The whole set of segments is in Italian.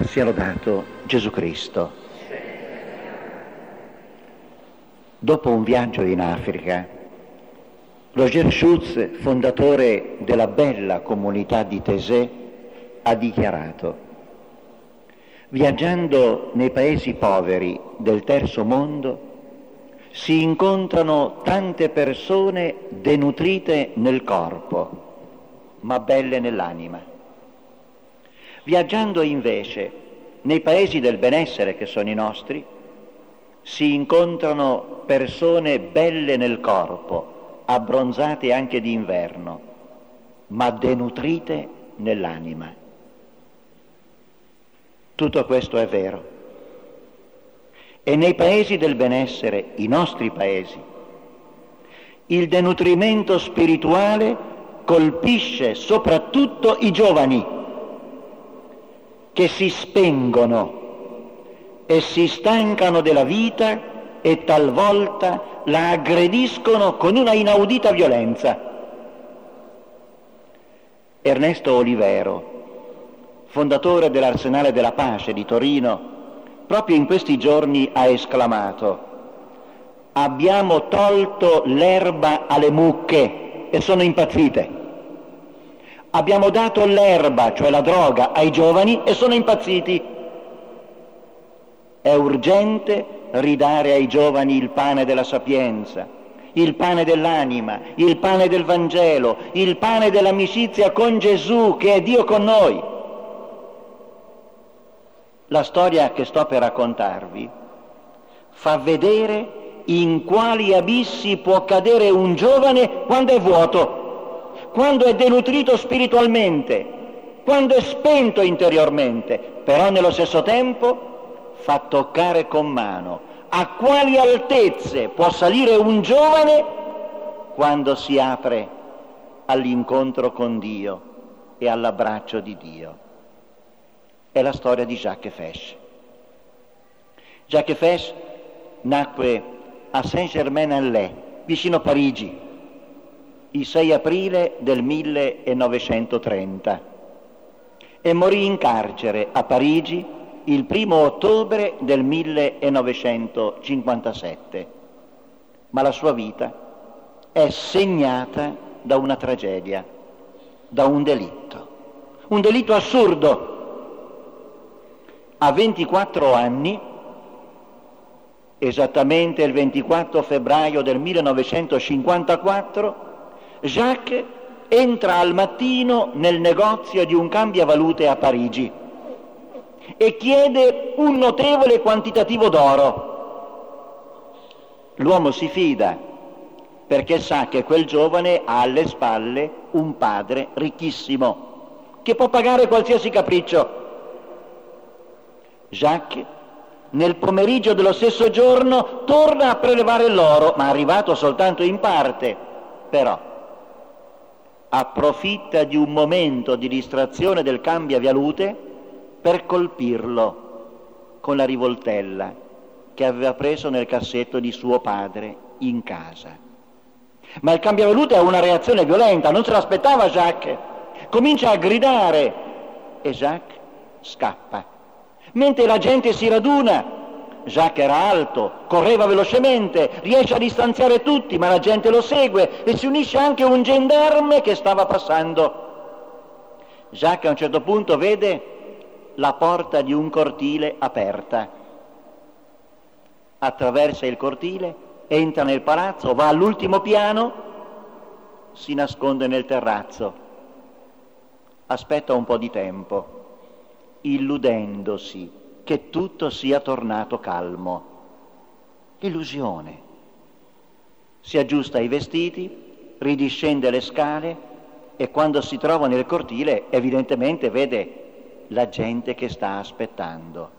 Sia lodato Gesù Cristo. Dopo un viaggio in Africa, Roger Schutz, fondatore della bella comunità di Tesè, ha dichiarato Viaggiando nei paesi poveri del terzo mondo si incontrano tante persone denutrite nel corpo, ma belle nell'anima. Viaggiando invece nei paesi del benessere che sono i nostri, si incontrano persone belle nel corpo, abbronzate anche d'inverno, ma denutrite nell'anima. Tutto questo è vero. E nei paesi del benessere, i nostri paesi, il denutrimento spirituale colpisce soprattutto i giovani che si spengono e si stancano della vita e talvolta la aggrediscono con una inaudita violenza. Ernesto Olivero, fondatore dell'Arsenale della Pace di Torino, proprio in questi giorni ha esclamato abbiamo tolto l'erba alle mucche e sono impazzite. Abbiamo dato l'erba, cioè la droga, ai giovani e sono impazziti. È urgente ridare ai giovani il pane della sapienza, il pane dell'anima, il pane del Vangelo, il pane dell'amicizia con Gesù che è Dio con noi. La storia che sto per raccontarvi fa vedere in quali abissi può cadere un giovane quando è vuoto quando è denutrito spiritualmente, quando è spento interiormente, però nello stesso tempo fa toccare con mano a quali altezze può salire un giovane quando si apre all'incontro con Dio e all'abbraccio di Dio. È la storia di Jacques Fesch. Jacques Fesch nacque a Saint-Germain-en-Laye, vicino Parigi, il 6 aprile del 1930 e morì in carcere a Parigi il 1 ottobre del 1957. Ma la sua vita è segnata da una tragedia, da un delitto, un delitto assurdo. A 24 anni, esattamente il 24 febbraio del 1954, Jacques entra al mattino nel negozio di un cambiavalute a Parigi e chiede un notevole quantitativo d'oro. L'uomo si fida perché sa che quel giovane ha alle spalle un padre ricchissimo che può pagare qualsiasi capriccio. Jacques nel pomeriggio dello stesso giorno torna a prelevare l'oro, ma arrivato soltanto in parte, però approfitta di un momento di distrazione del cambiavialute per colpirlo con la rivoltella che aveva preso nel cassetto di suo padre in casa. Ma il cambiavalute ha una reazione violenta, non se l'aspettava Jacques, comincia a gridare e Jacques scappa. Mentre la gente si raduna, Jacques era alto, correva velocemente, riesce a distanziare tutti, ma la gente lo segue e si unisce anche un gendarme che stava passando. Jacques a un certo punto vede la porta di un cortile aperta. Attraversa il cortile, entra nel palazzo, va all'ultimo piano, si nasconde nel terrazzo. Aspetta un po' di tempo, illudendosi che tutto sia tornato calmo. Illusione. Si aggiusta i vestiti, ridiscende le scale e quando si trova nel cortile evidentemente vede la gente che sta aspettando.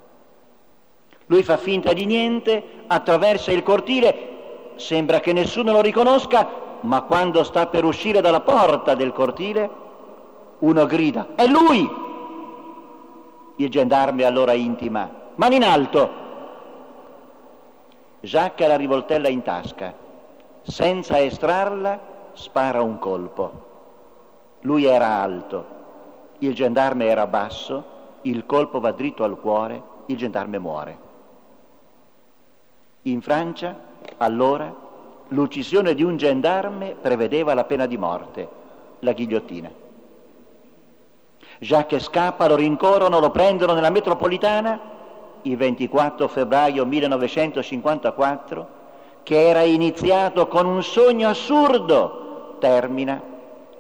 Lui fa finta di niente, attraversa il cortile, sembra che nessuno lo riconosca, ma quando sta per uscire dalla porta del cortile, uno grida, è lui! Il gendarme allora intima, mani in alto. Jacques ha la rivoltella in tasca, senza estrarla spara un colpo. Lui era alto, il gendarme era basso il colpo va dritto al cuore, il gendarme muore. In Francia, allora, l'uccisione di un gendarme prevedeva la pena di morte, la ghigliottina. Jacques scappa, lo rincorrono, lo prendono nella metropolitana il 24 febbraio 1954, che era iniziato con un sogno assurdo, termina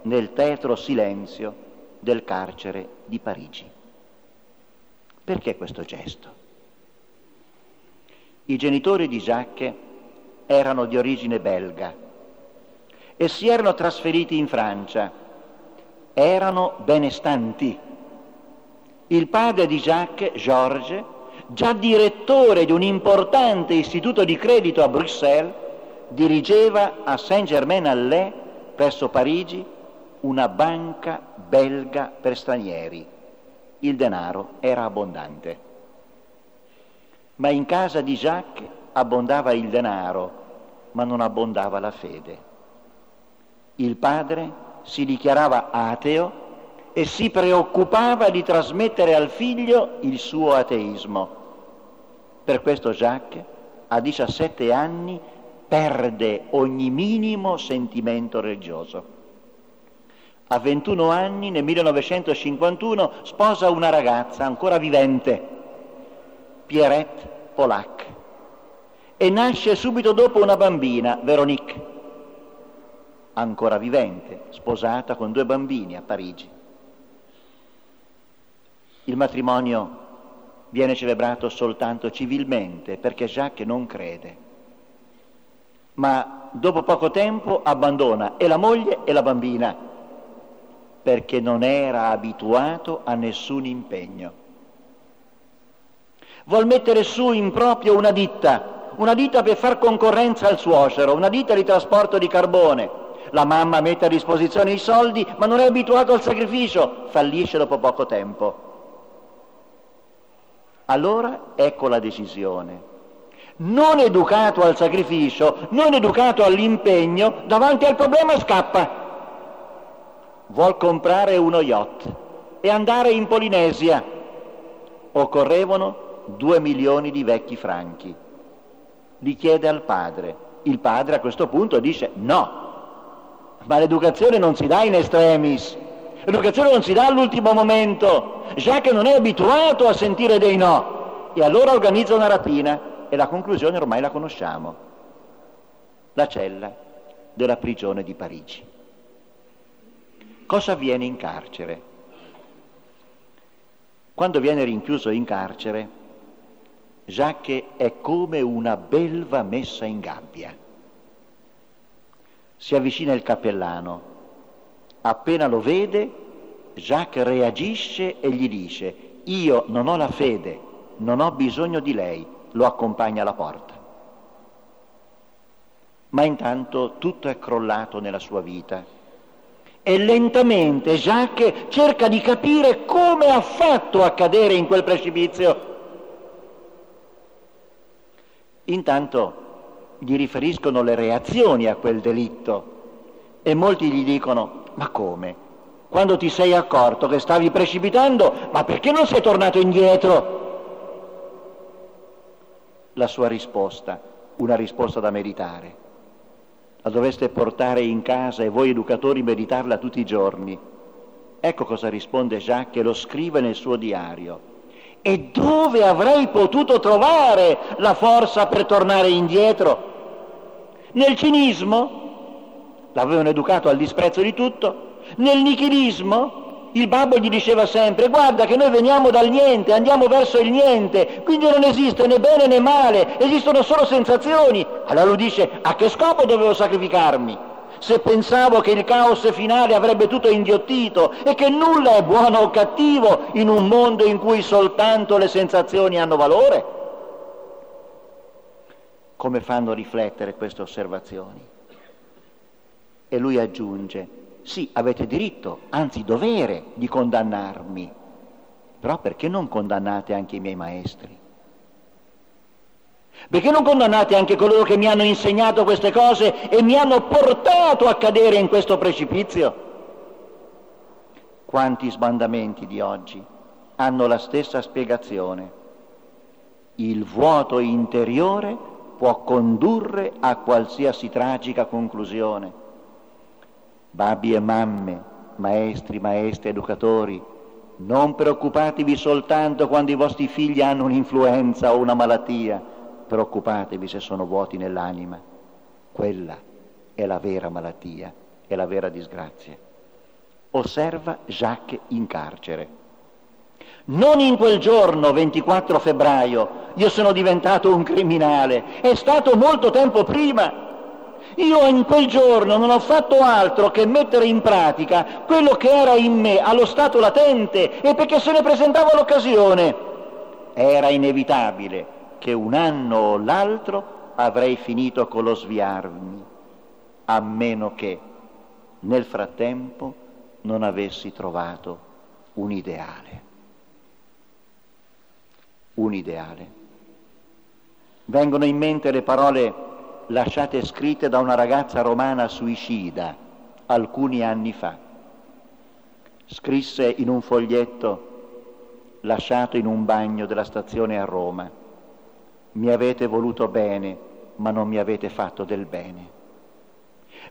nel tetro silenzio del carcere di Parigi. Perché questo gesto? I genitori di Jacques erano di origine belga e si erano trasferiti in Francia. Erano benestanti. Il padre di Jacques, Georges, già direttore di un importante istituto di credito a Bruxelles, dirigeva a Saint-Germain-en-Laye, presso Parigi, una banca belga per stranieri. Il denaro era abbondante. Ma in casa di Jacques abbondava il denaro, ma non abbondava la fede. Il padre si dichiarava ateo e si preoccupava di trasmettere al figlio il suo ateismo. Per questo Jacques, a 17 anni, perde ogni minimo sentimento religioso. A 21 anni, nel 1951, sposa una ragazza ancora vivente, Pierrette Polak, e nasce subito dopo una bambina, Veronique, ancora vivente, sposata con due bambini a Parigi. Il matrimonio viene celebrato soltanto civilmente perché Jacques non crede. Ma dopo poco tempo abbandona e la moglie e la bambina perché non era abituato a nessun impegno. Vuol mettere su in proprio una ditta, una ditta per far concorrenza al suocero, una ditta di trasporto di carbone. La mamma mette a disposizione i soldi, ma non è abituato al sacrificio, fallisce dopo poco tempo. Allora ecco la decisione. Non educato al sacrificio, non educato all'impegno, davanti al problema scappa. Vuol comprare uno yacht e andare in Polinesia. Occorrevano due milioni di vecchi franchi. Li chiede al padre. Il padre a questo punto dice no, ma l'educazione non si dà in estremis, l'educazione non si dà all'ultimo momento, Jacques non è abituato a sentire dei no e allora organizza una rapina e la conclusione ormai la conosciamo, la cella della prigione di Parigi. Cosa avviene in carcere? Quando viene rinchiuso in carcere, Jacques è come una belva messa in gabbia. Si avvicina il cappellano, appena lo vede Jacques reagisce e gli dice, io non ho la fede, non ho bisogno di lei, lo accompagna alla porta. Ma intanto tutto è crollato nella sua vita e lentamente Jacques cerca di capire come ha fatto a cadere in quel precipizio. Intanto gli riferiscono le reazioni a quel delitto e molti gli dicono, ma come? quando ti sei accorto che stavi precipitando, ma perché non sei tornato indietro? La sua risposta, una risposta da meditare. La dovreste portare in casa e voi educatori meditarla tutti i giorni. Ecco cosa risponde Jacques e lo scrive nel suo diario. E dove avrei potuto trovare la forza per tornare indietro? Nel cinismo? L'avevano educato al disprezzo di tutto, nel nichilismo il babbo gli diceva sempre guarda che noi veniamo dal niente, andiamo verso il niente, quindi non esiste né bene né male, esistono solo sensazioni. Allora lui dice a che scopo dovevo sacrificarmi? Se pensavo che il caos finale avrebbe tutto inghiottito e che nulla è buono o cattivo in un mondo in cui soltanto le sensazioni hanno valore? Come fanno riflettere queste osservazioni? E lui aggiunge, sì, avete diritto, anzi dovere di condannarmi, però perché non condannate anche i miei maestri? Perché non condannate anche coloro che mi hanno insegnato queste cose e mi hanno portato a cadere in questo precipizio? Quanti sbandamenti di oggi hanno la stessa spiegazione. Il vuoto interiore può condurre a qualsiasi tragica conclusione. Babbi e mamme, maestri, maestri, educatori, non preoccupatevi soltanto quando i vostri figli hanno un'influenza o una malattia, preoccupatevi se sono vuoti nell'anima. Quella è la vera malattia, è la vera disgrazia. Osserva Jacques in carcere. Non in quel giorno, 24 febbraio, io sono diventato un criminale, è stato molto tempo prima. Io in quel giorno non ho fatto altro che mettere in pratica quello che era in me allo stato latente e perché se ne presentava l'occasione. Era inevitabile che un anno o l'altro avrei finito con lo sviarmi, a meno che nel frattempo non avessi trovato un ideale. Un ideale. Vengono in mente le parole lasciate scritte da una ragazza romana suicida alcuni anni fa. Scrisse in un foglietto lasciato in un bagno della stazione a Roma, mi avete voluto bene, ma non mi avete fatto del bene.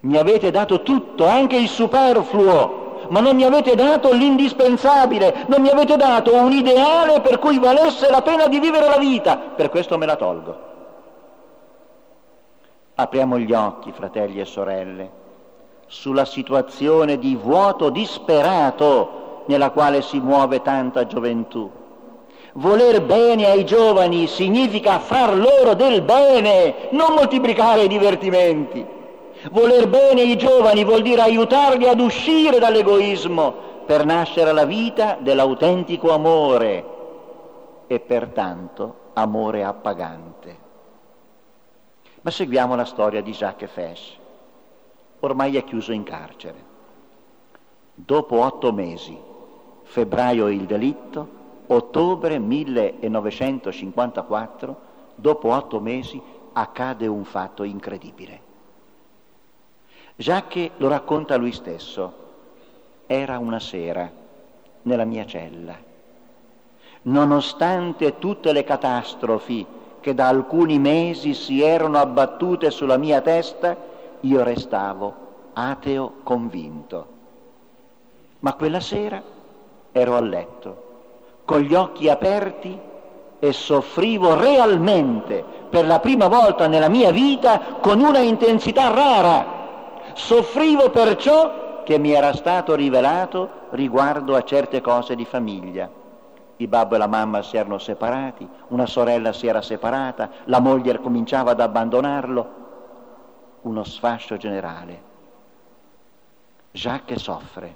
Mi avete dato tutto, anche il superfluo, ma non mi avete dato l'indispensabile, non mi avete dato un ideale per cui valesse la pena di vivere la vita, per questo me la tolgo. Apriamo gli occhi, fratelli e sorelle, sulla situazione di vuoto disperato nella quale si muove tanta gioventù. Voler bene ai giovani significa far loro del bene, non moltiplicare i divertimenti. Voler bene ai giovani vuol dire aiutarli ad uscire dall'egoismo per nascere la vita dell'autentico amore e pertanto amore appagante. Ma seguiamo la storia di Jacques Fesch. Ormai è chiuso in carcere. Dopo otto mesi, febbraio il delitto, ottobre 1954, dopo otto mesi, accade un fatto incredibile. Jacques lo racconta lui stesso. Era una sera nella mia cella. Nonostante tutte le catastrofi che da alcuni mesi si erano abbattute sulla mia testa, io restavo ateo convinto. Ma quella sera ero a letto con gli occhi aperti e soffrivo realmente per la prima volta nella mia vita con una intensità rara. Soffrivo per ciò che mi era stato rivelato riguardo a certe cose di famiglia. Il babbo e la mamma si erano separati, una sorella si era separata, la moglie cominciava ad abbandonarlo. Uno sfascio generale. Jacques soffre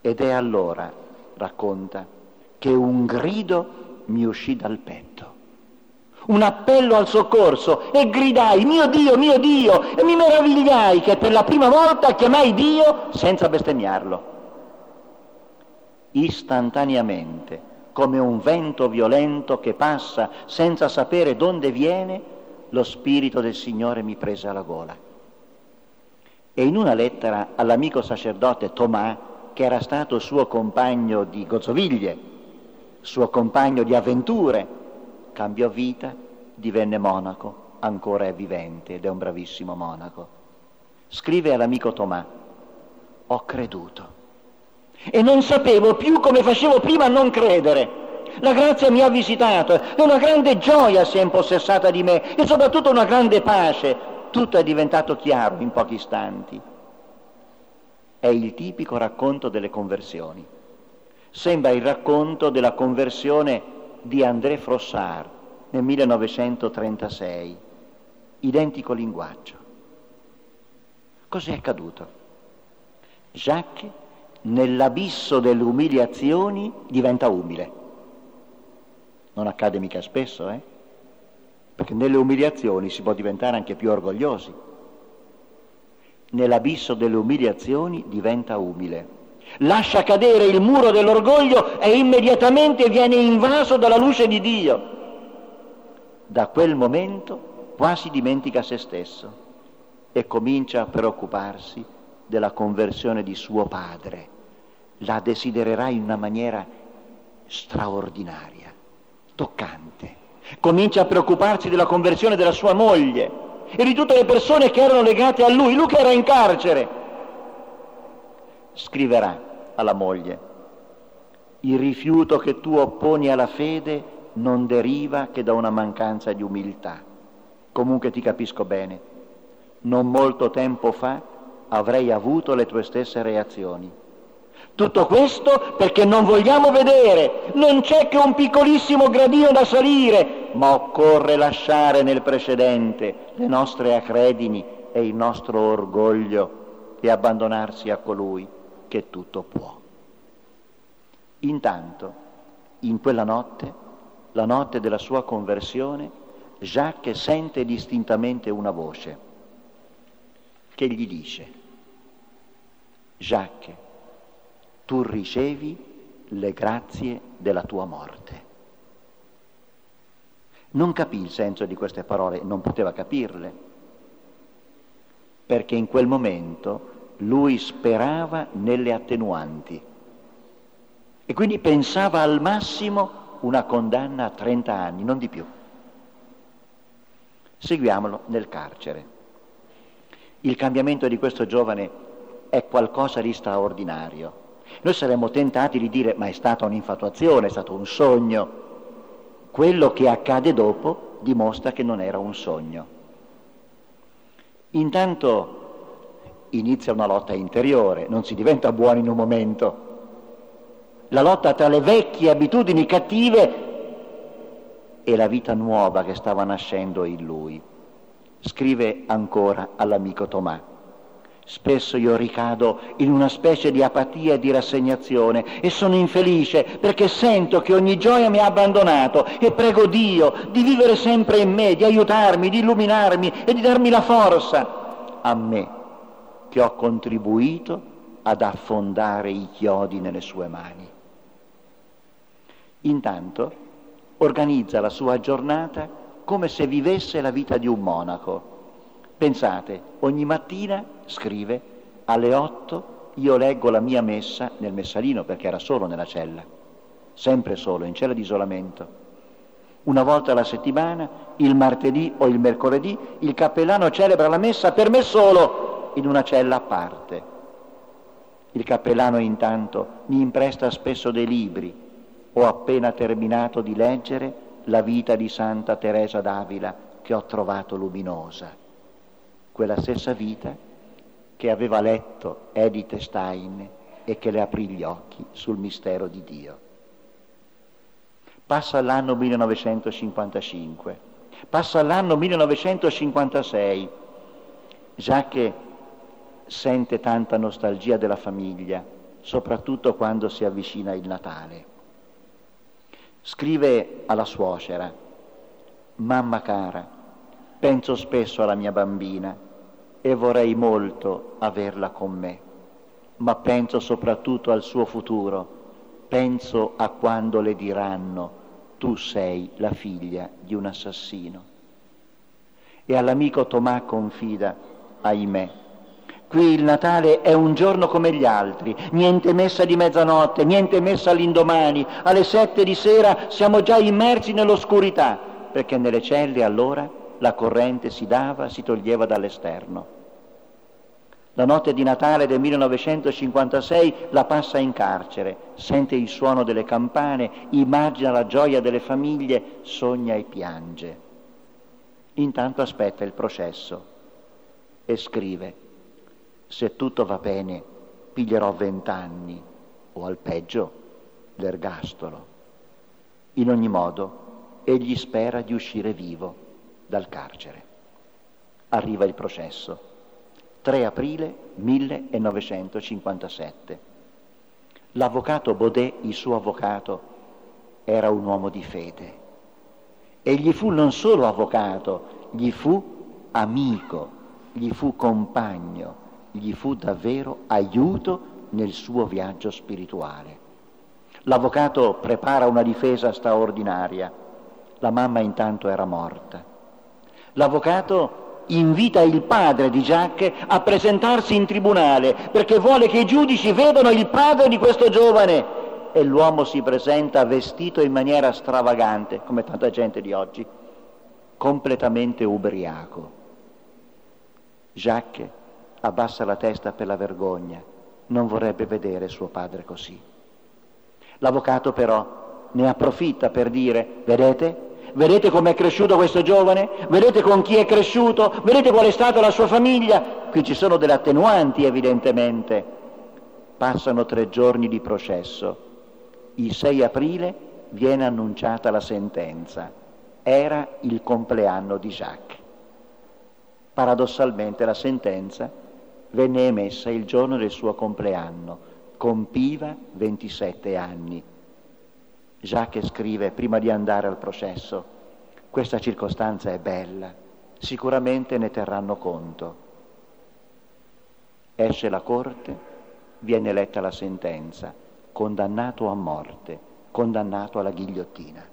ed è allora, racconta, che un grido mi uscì dal petto. Un appello al soccorso e gridai, mio Dio, mio Dio, e mi meravigliai che per la prima volta chiamai Dio senza bestemmiarlo. Istantaneamente, come un vento violento che passa senza sapere dove viene, lo Spirito del Signore mi prese alla gola. E in una lettera all'amico sacerdote Tomà, che era stato suo compagno di gozzoviglie, suo compagno di avventure, cambiò vita, divenne monaco, ancora è vivente ed è un bravissimo monaco. Scrive all'amico Tomà, ho creduto e non sapevo più come facevo prima a non credere. La grazia mi ha visitato e una grande gioia si è impossessata di me e soprattutto una grande pace. Tutto è diventato chiaro in pochi istanti. È il tipico racconto delle conversioni. Sembra il racconto della conversione di André Frossard nel 1936, identico linguaggio. Cos'è accaduto? Jacques, nell'abisso delle umiliazioni, diventa umile. Non accade mica spesso, eh? Perché nelle umiliazioni si può diventare anche più orgogliosi. Nell'abisso delle umiliazioni diventa umile lascia cadere il muro dell'orgoglio e immediatamente viene invaso dalla luce di Dio. Da quel momento quasi dimentica se stesso e comincia a preoccuparsi della conversione di suo padre. La desidererà in una maniera straordinaria, toccante. Comincia a preoccuparsi della conversione della sua moglie e di tutte le persone che erano legate a lui, lui che era in carcere. Scriverà alla moglie, il rifiuto che tu opponi alla fede non deriva che da una mancanza di umiltà. Comunque ti capisco bene, non molto tempo fa avrei avuto le tue stesse reazioni. Tutto questo perché non vogliamo vedere, non c'è che un piccolissimo gradino da salire, ma occorre lasciare nel precedente le nostre acredini e il nostro orgoglio e abbandonarsi a colui che tutto può. Intanto, in quella notte, la notte della sua conversione, Jacques sente distintamente una voce che gli dice, Jacques, tu ricevi le grazie della tua morte. Non capì il senso di queste parole, non poteva capirle, perché in quel momento lui sperava nelle attenuanti e quindi pensava al massimo una condanna a 30 anni, non di più. Seguiamolo nel carcere. Il cambiamento di questo giovane è qualcosa di straordinario. Noi saremmo tentati di dire ma è stata un'infatuazione, è stato un sogno. Quello che accade dopo dimostra che non era un sogno. Intanto inizia una lotta interiore, non si diventa buoni in un momento, la lotta tra le vecchie abitudini cattive e la vita nuova che stava nascendo in lui. Scrive ancora all'amico Tomà. Spesso io ricado in una specie di apatia e di rassegnazione e sono infelice perché sento che ogni gioia mi ha abbandonato e prego Dio di vivere sempre in me, di aiutarmi, di illuminarmi e di darmi la forza a me che ho contribuito ad affondare i chiodi nelle sue mani. Intanto organizza la sua giornata come se vivesse la vita di un monaco. Pensate, ogni mattina scrive alle otto io leggo la mia messa nel messalino perché era solo nella cella, sempre solo, in cella di isolamento. Una volta alla settimana, il martedì o il mercoledì, il cappellano celebra la messa per me solo in una cella a parte. Il cappellano intanto mi impresta spesso dei libri ho appena terminato di leggere la vita di Santa Teresa d'Avila che ho trovato luminosa, quella stessa vita che aveva letto Edith Stein e che le aprì gli occhi sul mistero di Dio. Passa l'anno 1955, passa l'anno 1956, già che sente tanta nostalgia della famiglia, soprattutto quando si avvicina il Natale. Scrive alla suocera, mamma cara, penso spesso alla mia bambina e vorrei molto averla con me, ma penso soprattutto al suo futuro, penso a quando le diranno tu sei la figlia di un assassino. E all'amico Tomà confida, ahimè, Qui il Natale è un giorno come gli altri, niente messa di mezzanotte, niente messa all'indomani, alle sette di sera siamo già immersi nell'oscurità, perché nelle celle allora la corrente si dava, si toglieva dall'esterno. La notte di Natale del 1956 la passa in carcere, sente il suono delle campane, immagina la gioia delle famiglie, sogna e piange. Intanto aspetta il processo e scrive se tutto va bene, piglierò vent'anni o al peggio l'ergastolo. In ogni modo, egli spera di uscire vivo dal carcere. Arriva il processo. 3 aprile 1957. L'avvocato Baudet, il suo avvocato, era un uomo di fede. Egli fu non solo avvocato, gli fu amico, gli fu compagno, gli fu davvero aiuto nel suo viaggio spirituale. L'avvocato prepara una difesa straordinaria, la mamma intanto era morta. L'avvocato invita il padre di Jacques a presentarsi in tribunale perché vuole che i giudici vedano il padre di questo giovane e l'uomo si presenta vestito in maniera stravagante, come tanta gente di oggi, completamente ubriaco. Jacques abbassa la testa per la vergogna, non vorrebbe vedere suo padre così. L'avvocato però ne approfitta per dire, vedete, vedete com'è cresciuto questo giovane, vedete con chi è cresciuto, vedete qual è stata la sua famiglia, qui ci sono delle attenuanti evidentemente. Passano tre giorni di processo, il 6 aprile viene annunciata la sentenza, era il compleanno di Jacques. Paradossalmente la sentenza venne emessa il giorno del suo compleanno, compiva 27 anni. Jacques scrive prima di andare al processo, questa circostanza è bella, sicuramente ne terranno conto. Esce la corte, viene letta la sentenza, condannato a morte, condannato alla ghigliottina.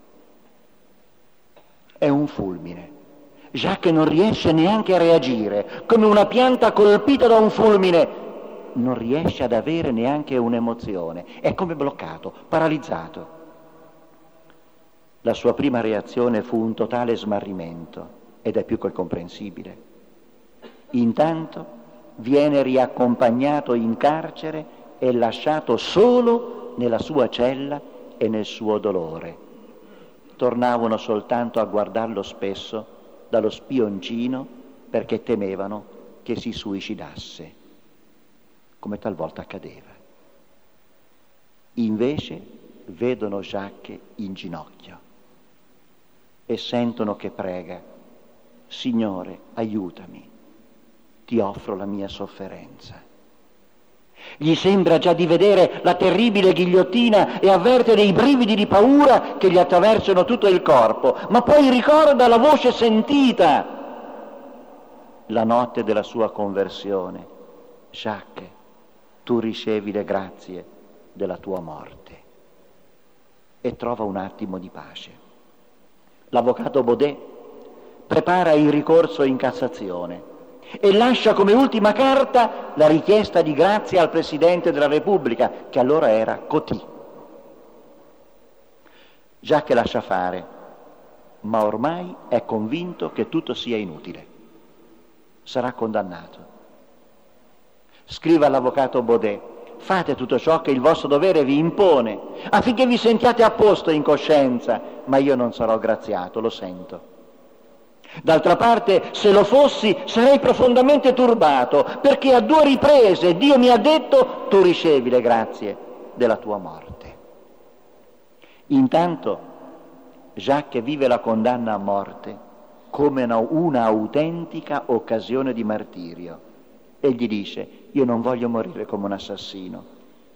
È un fulmine. Jacques non riesce neanche a reagire, come una pianta colpita da un fulmine, non riesce ad avere neanche un'emozione, è come bloccato, paralizzato. La sua prima reazione fu un totale smarrimento ed è più che comprensibile. Intanto viene riaccompagnato in carcere e lasciato solo nella sua cella e nel suo dolore. Tornavano soltanto a guardarlo spesso dallo spioncino perché temevano che si suicidasse, come talvolta accadeva. Invece vedono Jacques in ginocchio e sentono che prega, Signore, aiutami, ti offro la mia sofferenza. Gli sembra già di vedere la terribile ghigliottina e avverte dei brividi di paura che gli attraversano tutto il corpo, ma poi ricorda la voce sentita la notte della sua conversione. Jacques, tu ricevi le grazie della tua morte. E trova un attimo di pace. L'avvocato Baudet prepara il ricorso in Cassazione e lascia come ultima carta la richiesta di grazia al Presidente della Repubblica, che allora era Cotì. Che lascia fare, ma ormai è convinto che tutto sia inutile. Sarà condannato. Scriva all'avvocato Baudet, fate tutto ciò che il vostro dovere vi impone, affinché vi sentiate a posto in coscienza, ma io non sarò graziato, lo sento. D'altra parte, se lo fossi, sarei profondamente turbato, perché a due riprese Dio mi ha detto, tu ricevi le grazie della tua morte. Intanto, Jacques vive la condanna a morte come una, una autentica occasione di martirio. Egli dice, io non voglio morire come un assassino,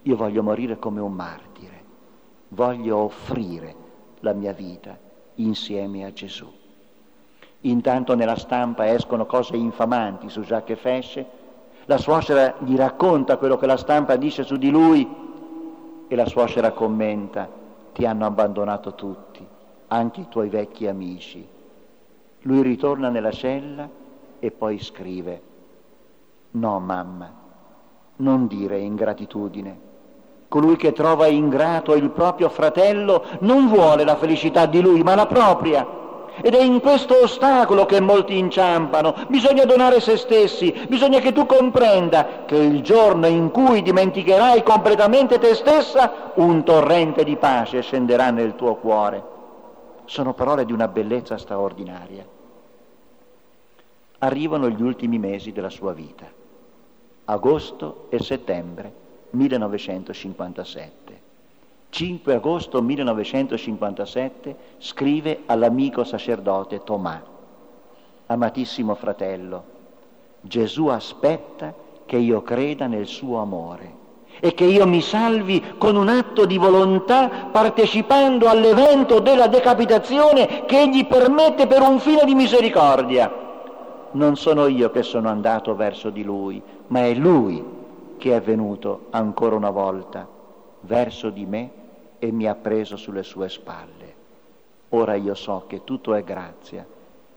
io voglio morire come un martire, voglio offrire la mia vita insieme a Gesù. Intanto nella stampa escono cose infamanti su Jacques Fesce, la suocera gli racconta quello che la stampa dice su di lui e la suocera commenta, ti hanno abbandonato tutti, anche i tuoi vecchi amici. Lui ritorna nella cella e poi scrive, no mamma, non dire ingratitudine. Colui che trova ingrato il proprio fratello non vuole la felicità di lui, ma la propria ed è in questo ostacolo che molti inciampano. Bisogna donare se stessi, bisogna che tu comprenda che il giorno in cui dimenticherai completamente te stessa, un torrente di pace scenderà nel tuo cuore. Sono parole di una bellezza straordinaria. Arrivano gli ultimi mesi della sua vita, agosto e settembre 1957. 5 agosto 1957 scrive all'amico sacerdote Tomà, amatissimo fratello, Gesù aspetta che io creda nel suo amore e che io mi salvi con un atto di volontà partecipando all'evento della decapitazione che egli permette per un fine di misericordia. Non sono io che sono andato verso di lui, ma è lui che è venuto ancora una volta verso di me e mi ha preso sulle sue spalle. Ora io so che tutto è grazia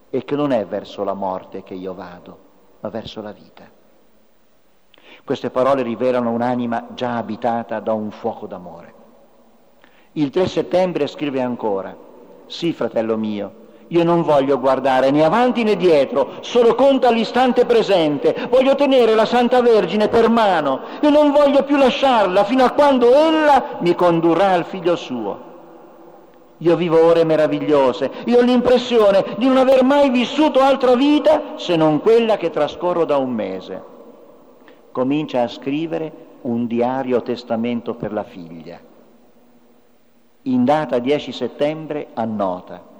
e che non è verso la morte che io vado, ma verso la vita. Queste parole rivelano un'anima già abitata da un fuoco d'amore. Il 3 settembre scrive ancora, sì fratello mio, io non voglio guardare né avanti né dietro, solo conta l'istante presente. Voglio tenere la Santa Vergine per mano e non voglio più lasciarla fino a quando ella mi condurrà al figlio suo. Io vivo ore meravigliose, io ho l'impressione di non aver mai vissuto altra vita se non quella che trascorro da un mese. Comincia a scrivere un diario testamento per la figlia. In data 10 settembre annota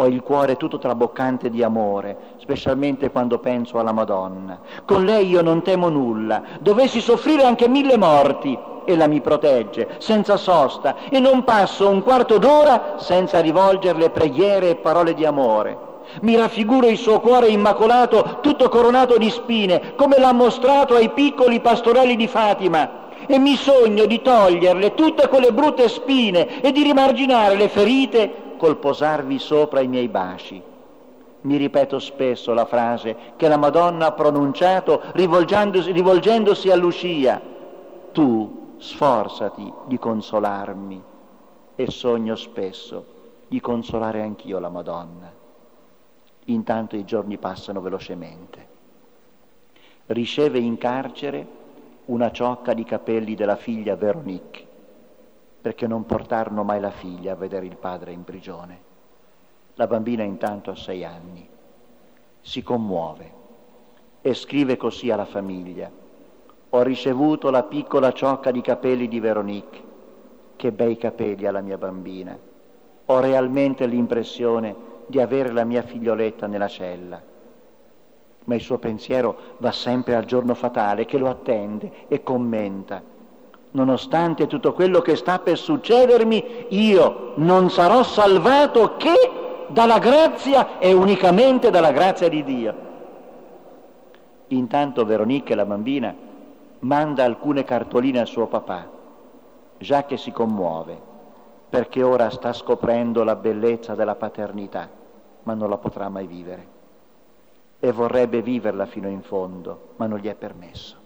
ho il cuore tutto traboccante di amore, specialmente quando penso alla Madonna. Con lei io non temo nulla, dovessi soffrire anche mille morti, ella mi protegge, senza sosta, e non passo un quarto d'ora senza rivolgerle preghiere e parole di amore. Mi raffiguro il suo cuore immacolato, tutto coronato di spine, come l'ha mostrato ai piccoli pastorelli di Fatima, e mi sogno di toglierle tutte quelle brutte spine e di rimarginare le ferite col posarvi sopra i miei baci. Mi ripeto spesso la frase che la Madonna ha pronunciato rivolgendosi, rivolgendosi a Lucia. Tu sforzati di consolarmi e sogno spesso di consolare anch'io la Madonna. Intanto i giorni passano velocemente. Riceve in carcere una ciocca di capelli della figlia Veronique perché non portarono mai la figlia a vedere il padre in prigione. La bambina intanto ha sei anni, si commuove e scrive così alla famiglia. Ho ricevuto la piccola ciocca di capelli di Veronique. Che bei capelli ha la mia bambina. Ho realmente l'impressione di avere la mia figlioletta nella cella. Ma il suo pensiero va sempre al giorno fatale che lo attende e commenta nonostante tutto quello che sta per succedermi, io non sarò salvato che dalla grazia e unicamente dalla grazia di Dio. Intanto Veronica, la bambina, manda alcune cartoline al suo papà. Jacques si commuove perché ora sta scoprendo la bellezza della paternità, ma non la potrà mai vivere. E vorrebbe viverla fino in fondo, ma non gli è permesso.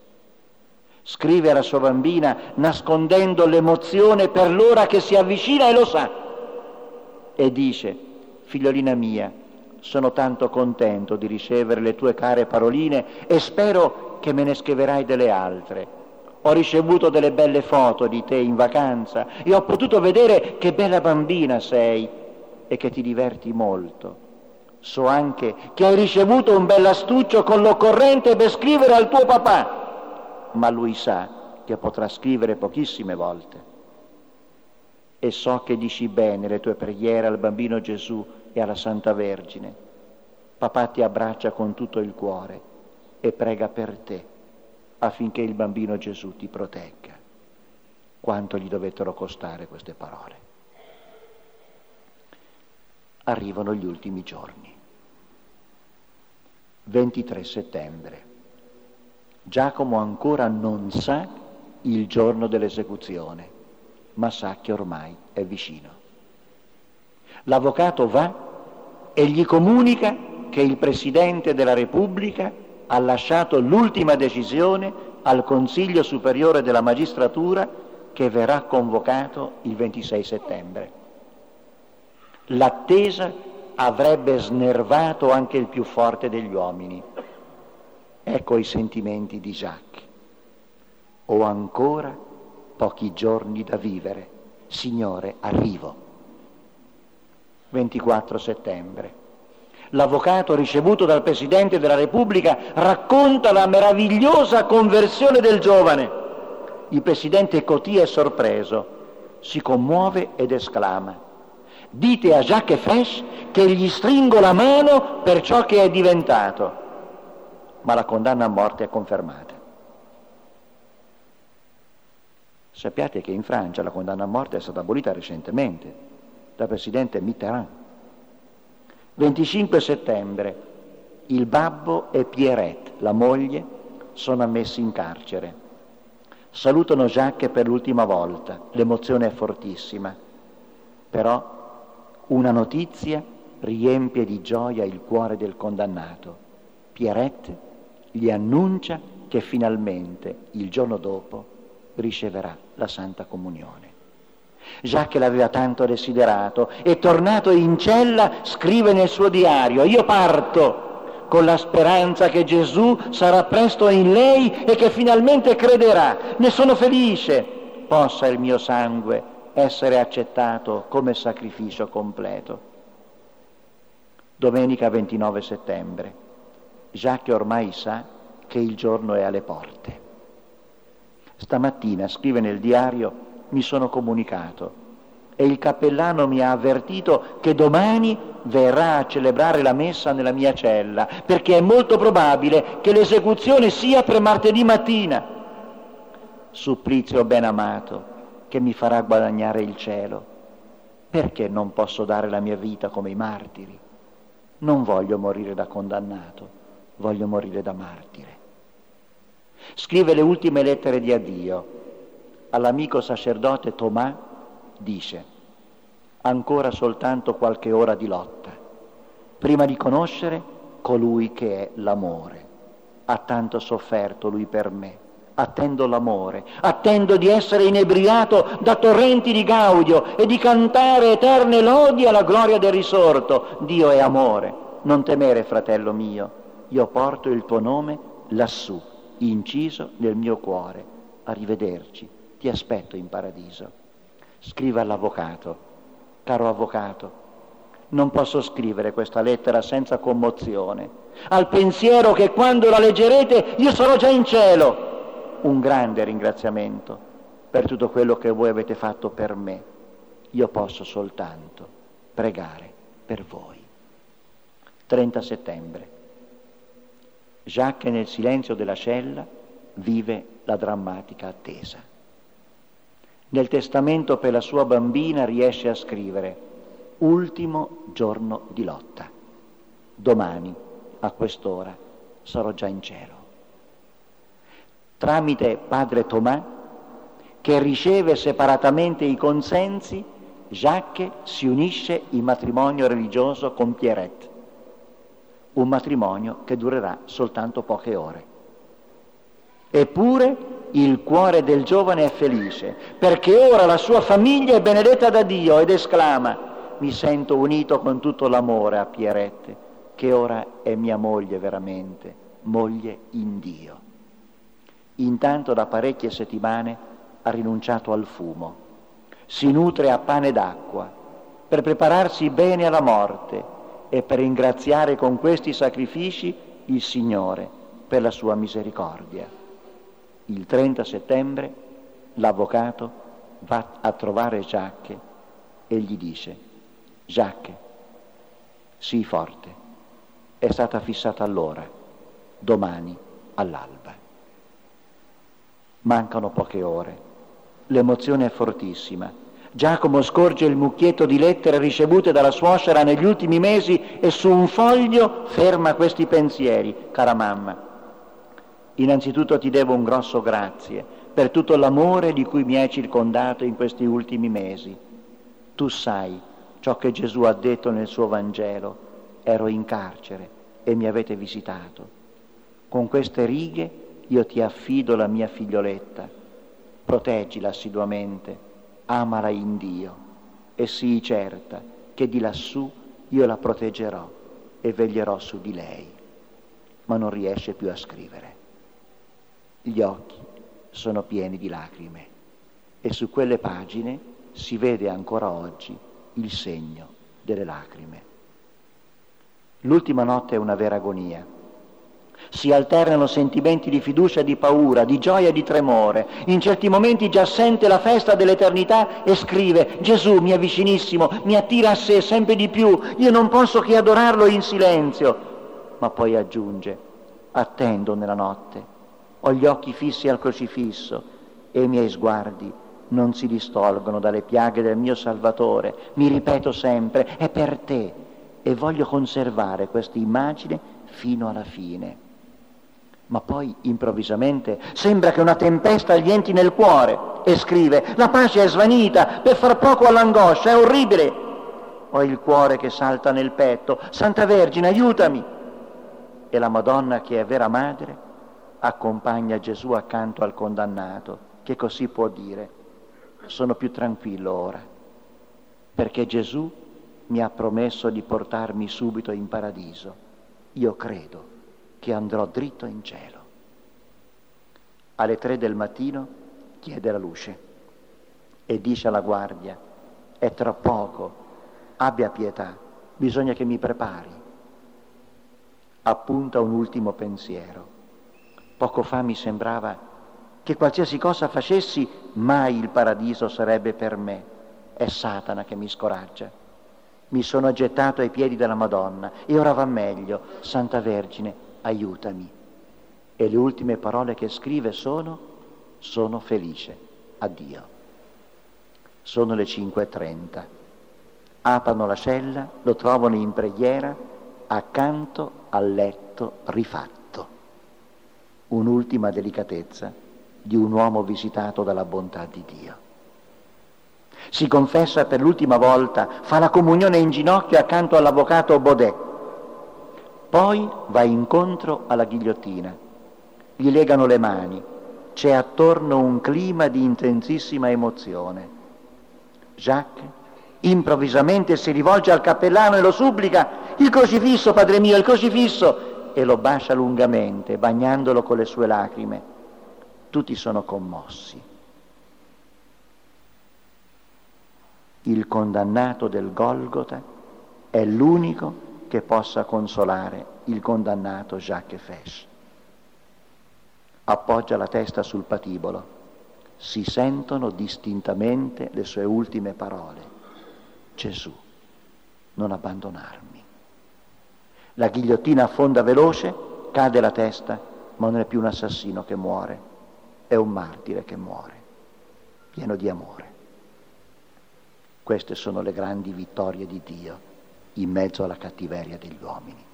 Scrive alla sua bambina nascondendo l'emozione per l'ora che si avvicina e lo sa. E dice, figliolina mia, sono tanto contento di ricevere le tue care paroline e spero che me ne scriverai delle altre. Ho ricevuto delle belle foto di te in vacanza e ho potuto vedere che bella bambina sei e che ti diverti molto. So anche che hai ricevuto un bel astuccio con l'occorrente per scrivere al tuo papà ma lui sa che potrà scrivere pochissime volte. E so che dici bene le tue preghiere al bambino Gesù e alla Santa Vergine. Papà ti abbraccia con tutto il cuore e prega per te affinché il bambino Gesù ti protegga. Quanto gli dovettero costare queste parole. Arrivano gli ultimi giorni. 23 settembre. Giacomo ancora non sa il giorno dell'esecuzione, ma sa che ormai è vicino. L'avvocato va e gli comunica che il Presidente della Repubblica ha lasciato l'ultima decisione al Consiglio Superiore della Magistratura che verrà convocato il 26 settembre. L'attesa avrebbe snervato anche il più forte degli uomini Ecco i sentimenti di Jacques. Ho ancora pochi giorni da vivere. Signore, arrivo. 24 settembre. L'avvocato ricevuto dal Presidente della Repubblica racconta la meravigliosa conversione del giovane. Il Presidente Coty è sorpreso, si commuove ed esclama. Dite a Jacques Fesch che gli stringo la mano per ciò che è diventato ma la condanna a morte è confermata. Sappiate che in Francia la condanna a morte è stata abolita recentemente dal presidente Mitterrand. 25 settembre il babbo e Pierrette, la moglie, sono ammessi in carcere. Salutano Jacques per l'ultima volta, l'emozione è fortissima, però una notizia riempie di gioia il cuore del condannato. Pierrette gli annuncia che finalmente il giorno dopo riceverà la Santa Comunione. Jacques l'aveva tanto desiderato e tornato in cella scrive nel suo diario, io parto con la speranza che Gesù sarà presto in lei e che finalmente crederà. Ne sono felice, possa il mio sangue essere accettato come sacrificio completo. Domenica 29 settembre. Jacques ormai sa che il giorno è alle porte. Stamattina, scrive nel diario, mi sono comunicato e il cappellano mi ha avvertito che domani verrà a celebrare la messa nella mia cella, perché è molto probabile che l'esecuzione sia per martedì mattina. Supplizio ben amato che mi farà guadagnare il cielo. Perché non posso dare la mia vita come i martiri? Non voglio morire da condannato, voglio morire da martire. Scrive le ultime lettere di addio all'amico sacerdote Tomà, dice, ancora soltanto qualche ora di lotta, prima di conoscere colui che è l'amore. Ha tanto sofferto lui per me. Attendo l'amore, attendo di essere inebriato da torrenti di gaudio e di cantare eterne lodi alla gloria del risorto. Dio è amore. Non temere, fratello mio, io porto il tuo nome lassù, inciso nel mio cuore. Arrivederci, ti aspetto in paradiso. Scriva all'avvocato, caro avvocato, non posso scrivere questa lettera senza commozione, al pensiero che quando la leggerete io sarò già in cielo. Un grande ringraziamento per tutto quello che voi avete fatto per me. Io posso soltanto pregare per voi. 30 settembre. Jacques nel silenzio della cella vive la drammatica attesa. Nel testamento per la sua bambina riesce a scrivere ultimo giorno di lotta. Domani, a quest'ora, sarò già in cielo. Tramite padre Tomà, che riceve separatamente i consensi, Jacques si unisce in matrimonio religioso con Pierrette, un matrimonio che durerà soltanto poche ore. Eppure il cuore del giovane è felice, perché ora la sua famiglia è benedetta da Dio ed esclama, mi sento unito con tutto l'amore a Pierrette, che ora è mia moglie veramente, moglie in Dio. Intanto da parecchie settimane ha rinunciato al fumo, si nutre a pane d'acqua, per prepararsi bene alla morte e per ringraziare con questi sacrifici il Signore per la sua misericordia il 30 settembre l'avvocato va a trovare Jacques e gli dice, Jacques, sii forte, è stata fissata l'ora, domani all'alba. Mancano poche ore, l'emozione è fortissima. Giacomo scorge il mucchietto di lettere ricevute dalla suocera negli ultimi mesi e su un foglio ferma questi pensieri. Cara mamma, Innanzitutto ti devo un grosso grazie per tutto l'amore di cui mi hai circondato in questi ultimi mesi. Tu sai ciò che Gesù ha detto nel suo Vangelo. Ero in carcere e mi avete visitato. Con queste righe io ti affido la mia figlioletta. Proteggila assiduamente, amala in Dio e sii certa che di lassù io la proteggerò e veglierò su di lei. Ma non riesce più a scrivere gli occhi sono pieni di lacrime e su quelle pagine si vede ancora oggi il segno delle lacrime. L'ultima notte è una vera agonia. Si alternano sentimenti di fiducia e di paura, di gioia e di tremore. In certi momenti già sente la festa dell'eternità e scrive, Gesù mi è vicinissimo, mi attira a sé sempre di più, io non posso che adorarlo in silenzio. Ma poi aggiunge, attendo nella notte ho gli occhi fissi al crocifisso e i miei sguardi non si distolgono dalle piaghe del mio Salvatore. Mi ripeto sempre, è per te e voglio conservare questa immagine fino alla fine. Ma poi improvvisamente sembra che una tempesta gli entri nel cuore e scrive, la pace è svanita per far poco all'angoscia, è orribile. Ho il cuore che salta nel petto, Santa Vergine, aiutami. E la Madonna che è vera madre accompagna Gesù accanto al condannato, che così può dire, sono più tranquillo ora, perché Gesù mi ha promesso di portarmi subito in paradiso. Io credo che andrò dritto in cielo. Alle tre del mattino chiede la luce e dice alla guardia, è troppo poco, abbia pietà, bisogna che mi prepari. Appunta un ultimo pensiero. Poco fa mi sembrava che qualsiasi cosa facessi, mai il paradiso sarebbe per me. È Satana che mi scoraggia. Mi sono gettato ai piedi della Madonna e ora va meglio. Santa Vergine, aiutami. E le ultime parole che scrive sono, sono felice. Addio. Sono le 5.30. Aprono la cella, lo trovano in preghiera accanto al letto rifatto. Un'ultima delicatezza di un uomo visitato dalla bontà di Dio. Si confessa per l'ultima volta, fa la comunione in ginocchio accanto all'avvocato Baudet, poi va incontro alla ghigliottina, gli legano le mani, c'è attorno un clima di intensissima emozione. Jacques improvvisamente si rivolge al cappellano e lo supplica, il crocifisso, padre mio, il crocifisso, e lo bacia lungamente, bagnandolo con le sue lacrime tutti sono commossi. Il condannato del Golgota è l'unico che possa consolare il condannato Jacques Fesch. Appoggia la testa sul patibolo, si sentono distintamente le sue ultime parole. Gesù, non abbandonarmi. La ghigliottina affonda veloce, cade la testa, ma non è più un assassino che muore, è un martire che muore, pieno di amore. Queste sono le grandi vittorie di Dio in mezzo alla cattiveria degli uomini.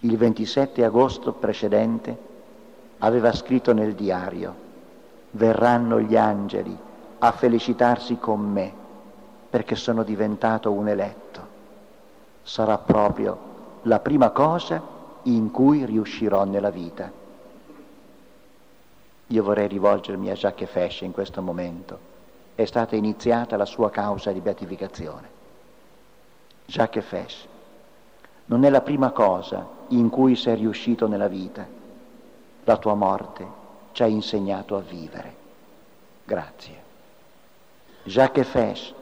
Il 27 agosto precedente aveva scritto nel diario, verranno gli angeli a felicitarsi con me perché sono diventato un eletto. Sarà proprio la prima cosa in cui riuscirò nella vita io vorrei rivolgermi a Jacques Fesce in questo momento. È stata iniziata la sua causa di beatificazione. Jacques non è la prima cosa in cui sei riuscito nella vita. La tua morte ci ha insegnato a vivere. Grazie. Jacques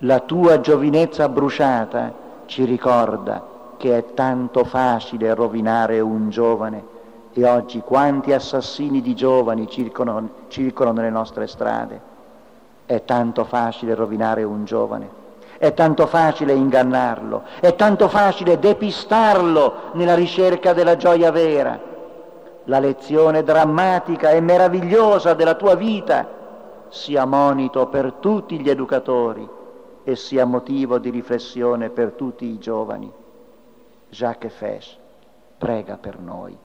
la tua giovinezza bruciata ci ricorda che è tanto facile rovinare un giovane e oggi quanti assassini di giovani circolano nelle nostre strade. È tanto facile rovinare un giovane, è tanto facile ingannarlo, è tanto facile depistarlo nella ricerca della gioia vera. La lezione drammatica e meravigliosa della tua vita sia monito per tutti gli educatori e sia motivo di riflessione per tutti i giovani. Jacques Fesch prega per noi.